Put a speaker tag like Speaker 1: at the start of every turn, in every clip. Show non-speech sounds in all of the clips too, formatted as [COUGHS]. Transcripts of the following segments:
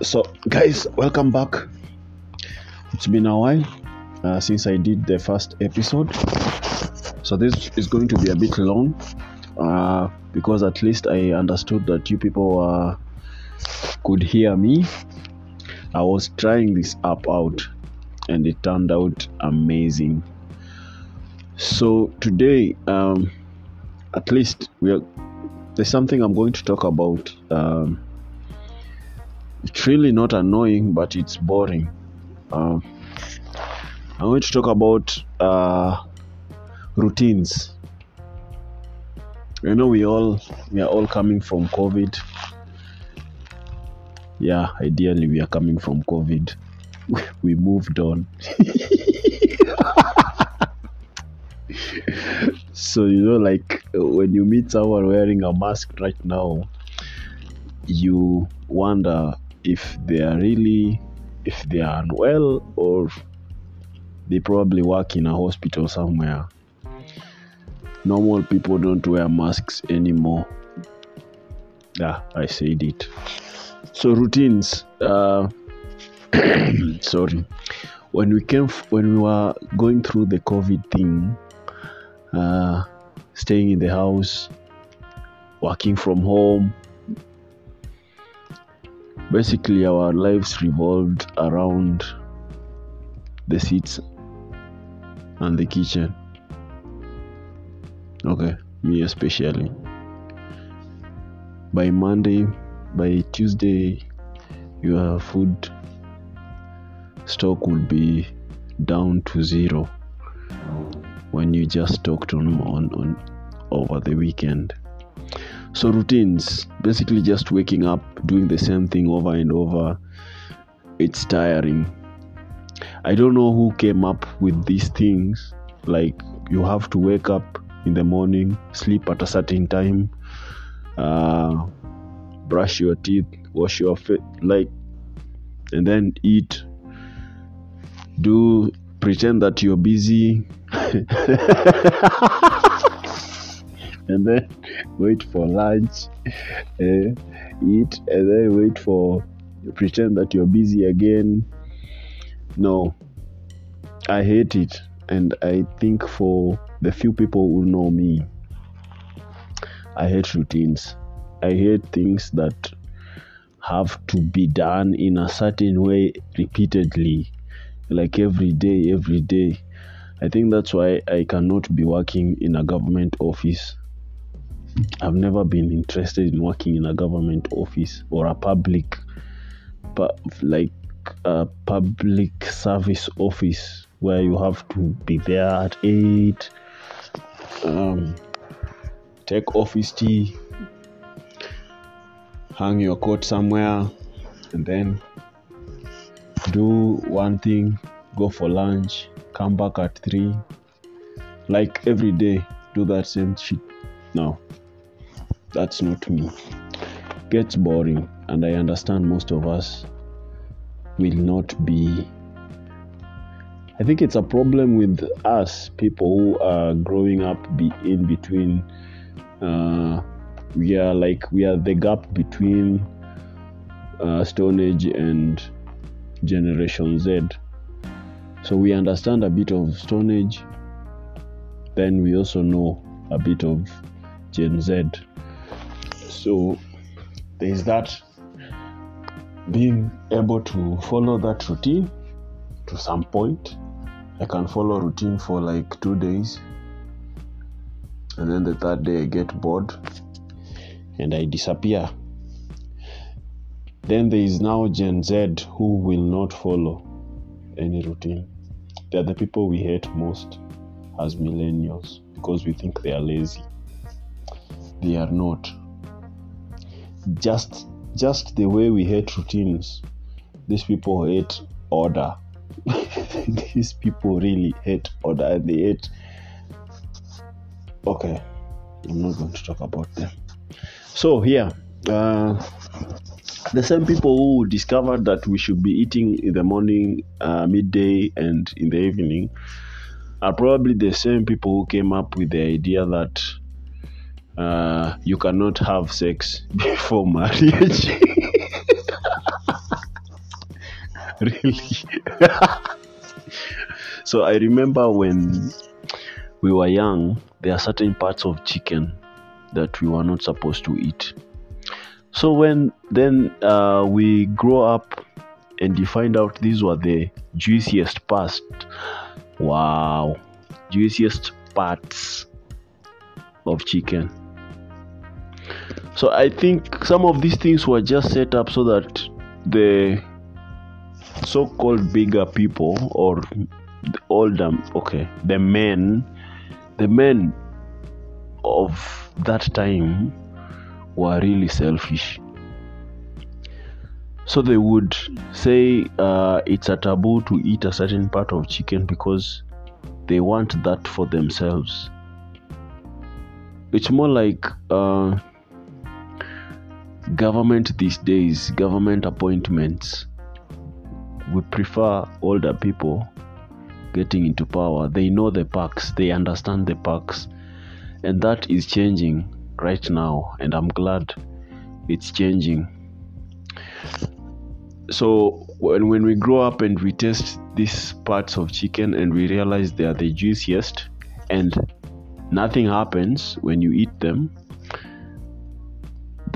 Speaker 1: So, guys, welcome back. It's been a while uh, since I did the first episode, so this is going to be a bit long uh, because at least I understood that you people uh, could hear me. I was trying this app out and it turned out amazing. So, today, um, at least, we are, there's something I'm going to talk about. Um, it's really not annoying, but it's boring. Um, I'm going to talk about uh, routines. You know, we all we are all coming from COVID. Yeah, ideally, we are coming from COVID. [LAUGHS] We moved on. [LAUGHS] so you know, like when you meet someone wearing a mask right now, you wonder if they are really if they are unwell or they probably work in a hospital somewhere. Normal people don't wear masks anymore. Yeah i said it. So routines uh [COUGHS] sorry. When we came f- when we were going through the covid thing uh staying in the house working from home basically our lives revolved around the seats and the kitchen. Okay me especially. By monday by tuesday your food stock would be down to zero when you just stocked on on, on over the weekend so routines basically just waking up doing the same thing over and over. It's tiring. I don't know who came up with these things. Like you have to wake up in the morning sleep at a certain time uh, brush your teeth wash your face like and then eat. Do pretend that you're busy [LAUGHS] and then wait for lunch, [LAUGHS] eh, eat, and then wait for pretend that you're busy again. No, I hate it, and I think for the few people who know me, I hate routines. I hate things that have to be done in a certain way repeatedly, like every day, every day. I think that's why I cannot be working in a government office I've never been interested in working in a government office or a public, like a public service office where you have to be there at eight, um, take office tea, hang your coat somewhere, and then do one thing, go for lunch, come back at three. Like every day, do that same shit. No, that's not me. Gets boring, and I understand most of us will not be. I think it's a problem with us people who are growing up be in between. Uh, we are like we are the gap between uh, Stone Age and Generation Z. So we understand a bit of Stone Age. Then we also know a bit of Gen Z so there's that being able to follow that routine to some point. I can follow routine for like two days and then the third day i get bored and i disappear. Then there is now gen z who will not follow any routine. They're the people we hate most as millennials because we think they are lazy. They are not just just the way we hate routines these people hate order. [LAUGHS] These people really hate order and they hate okay i'm not going to talk about them. So here uh, the same people who discovered that we should be eating in the morning uh, midday and in the evening are probably the same people who came up with the idea that uh, you cannot have sex before marriage. [LAUGHS] really. [LAUGHS] so I remember when we were young, there are certain parts of chicken that we were not supposed to eat. So when then uh, we grow up and you find out these were the juiciest parts. Wow, juiciest parts of chicken. So I think some of these things were just set up so that the so-called bigger people or the older okay the men the men of that time were really selfish. So they would say uh, it's a taboo to eat a certain part of chicken because they want that for themselves. It's more like uh, government these days government appointments. We prefer older people getting into power. They know the perks they understand the perks and that is changing right now and i'm glad it's changing. So when, when we grow up and we taste these parts of chicken and we realize they are the juiciest and nothing happens when you eat them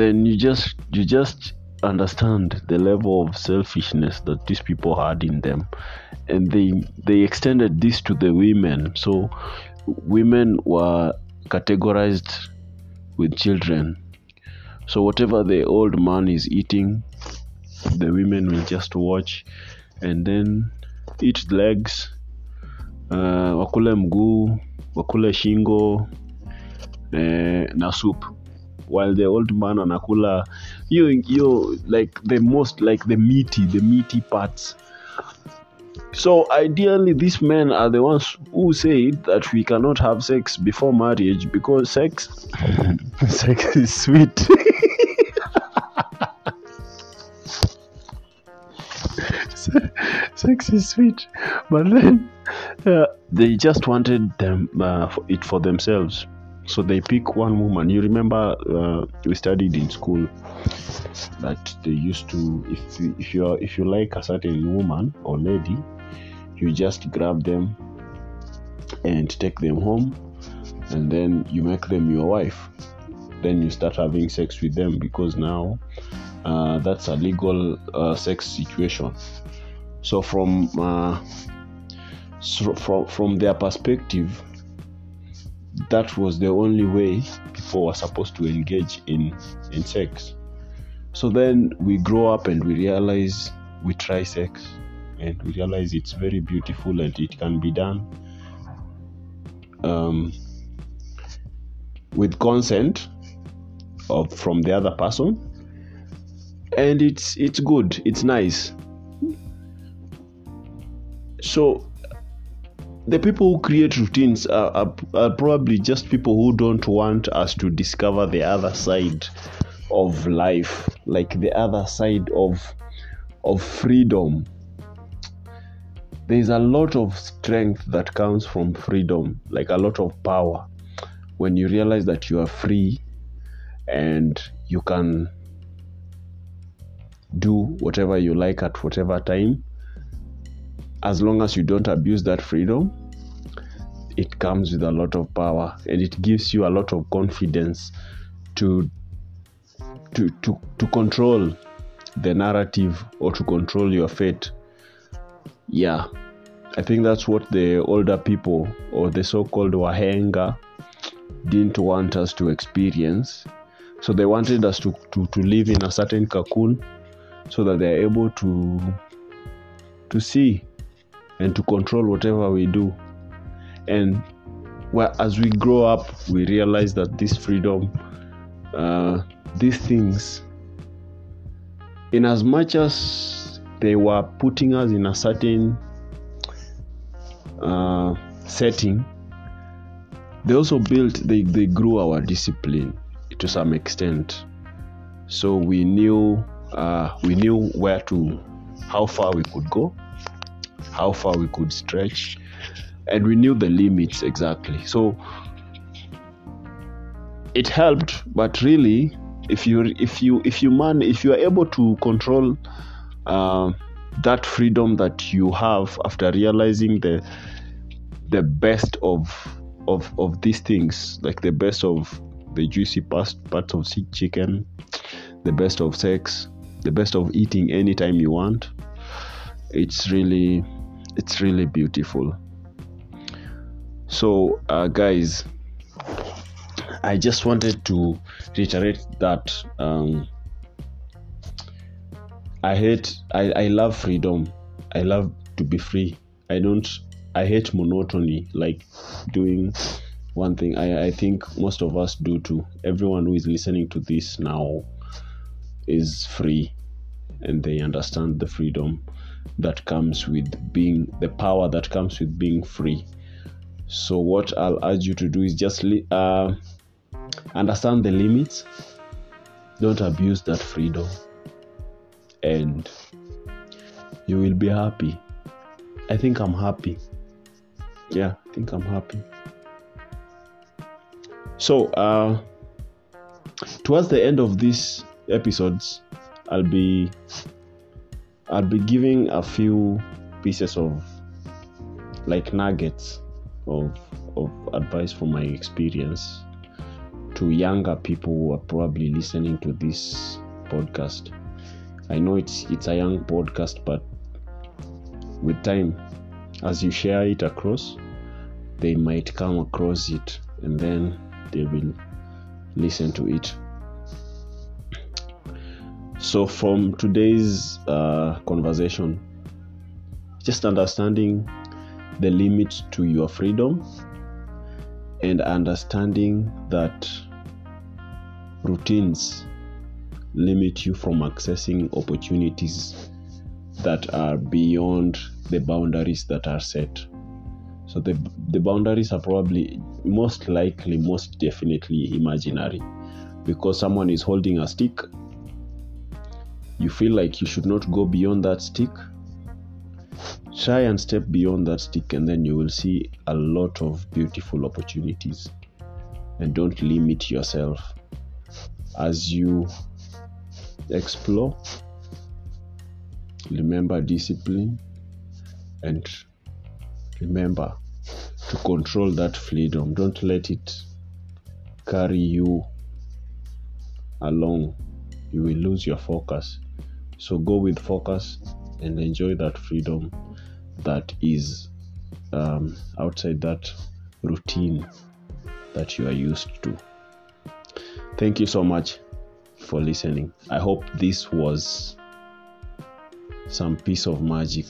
Speaker 1: then you just you just understand the level of selfishness that these people had in them. And they they extended this to the women. So women were categorized with children. So whatever the old man is eating the women will just watch. And then eat legs uh, wakule mguu wakule shingo eh, na soup while the old man anakula hiyo hiyo like the most like the meaty the meaty parts. So ideally these men are the ones who said that we cannot have sex before marriage because sex [LAUGHS] sex is sweet. [LAUGHS] Sex is sweet. But then uh, they just wanted them uh, for it for themselves so they pick one woman. You remember uh, we studied in school that they used to if you, if you if you like a certain woman or lady you just grab them and take them home and then you make them your wife. Then you start having sex with them because now uh, that's a legal uh, sex situation. So from uh, so from from their perspective that was the only way people were supposed to engage in in sex. So then we grow up and we realize we try sex and we realize it's very beautiful and it can be done um, with consent of from the other person. And it's it's good. It's nice. So the people who create routines are, are, are, probably just people who don't want us to discover the other side of life like the other side of of freedom. There's a lot of strength that comes from freedom like a lot of power. When you realize that you are free and you can do whatever you like at whatever time as long as you don't abuse that freedom it comes with a lot of power and it gives you a lot of confidence to to to, to control the narrative or to control your fate. Yeah. I think that's what the older people or the so-called wahenga didn't want us to experience. So they wanted us to, to, to live in a certain cocoon so that they're able to to see and to control whatever we do. And well, as we grow up we realize that this freedom uh, these things in as much as they were putting us in a certain uh, setting they also built they, they grew our discipline to some extent. So we knew uh, we knew where to how far we could go how far we could stretch and we knew the limits exactly. So it helped but really if you if you if you man if you are able to control uh, that freedom that you have after realizing the the best of of of these things like the best of the juicy parts parts of chicken the best of sex the best of eating anytime you want it's really it's really beautiful. So uh, guys i just wanted to reiterate that um, i hate I, I love freedom. I love to be free. I don't i hate monotony like doing one thing. I, I think most of us do too. Everyone who is listening to this now is free and they understand the freedom that comes with being the power that comes with being free. So what i'll urge you to do is just uh, understand the limits. Don't abuse that freedom. And you will be happy. I think i'm happy. Yeah i think i'm happy. So uh towards the end of these episodes i'll be i'll be giving a few pieces of like nuggets of of advice from my experience to younger people who are probably listening to this podcast. I know it's it's a young podcast but with time as you share it across they might come across it and then they will listen to it so from today's uh, conversation just understanding the limit to your freedom and understanding that routines limit you from accessing opportunities that are beyond the boundaries that are set. So the the boundaries are probably most likely most definitely imaginary because someone is holding a stick you feel like you should not go beyond that stick? Try and step beyond that stick and then you will see a lot of beautiful opportunities. And don't limit yourself. As you explore remember discipline and remember to control that freedom. Don't let it carry you along. You will lose your focus so go with focus and enjoy that freedom that is um, outside that routine that you are used to. Thank you so much for listening. I hope this was some piece of magic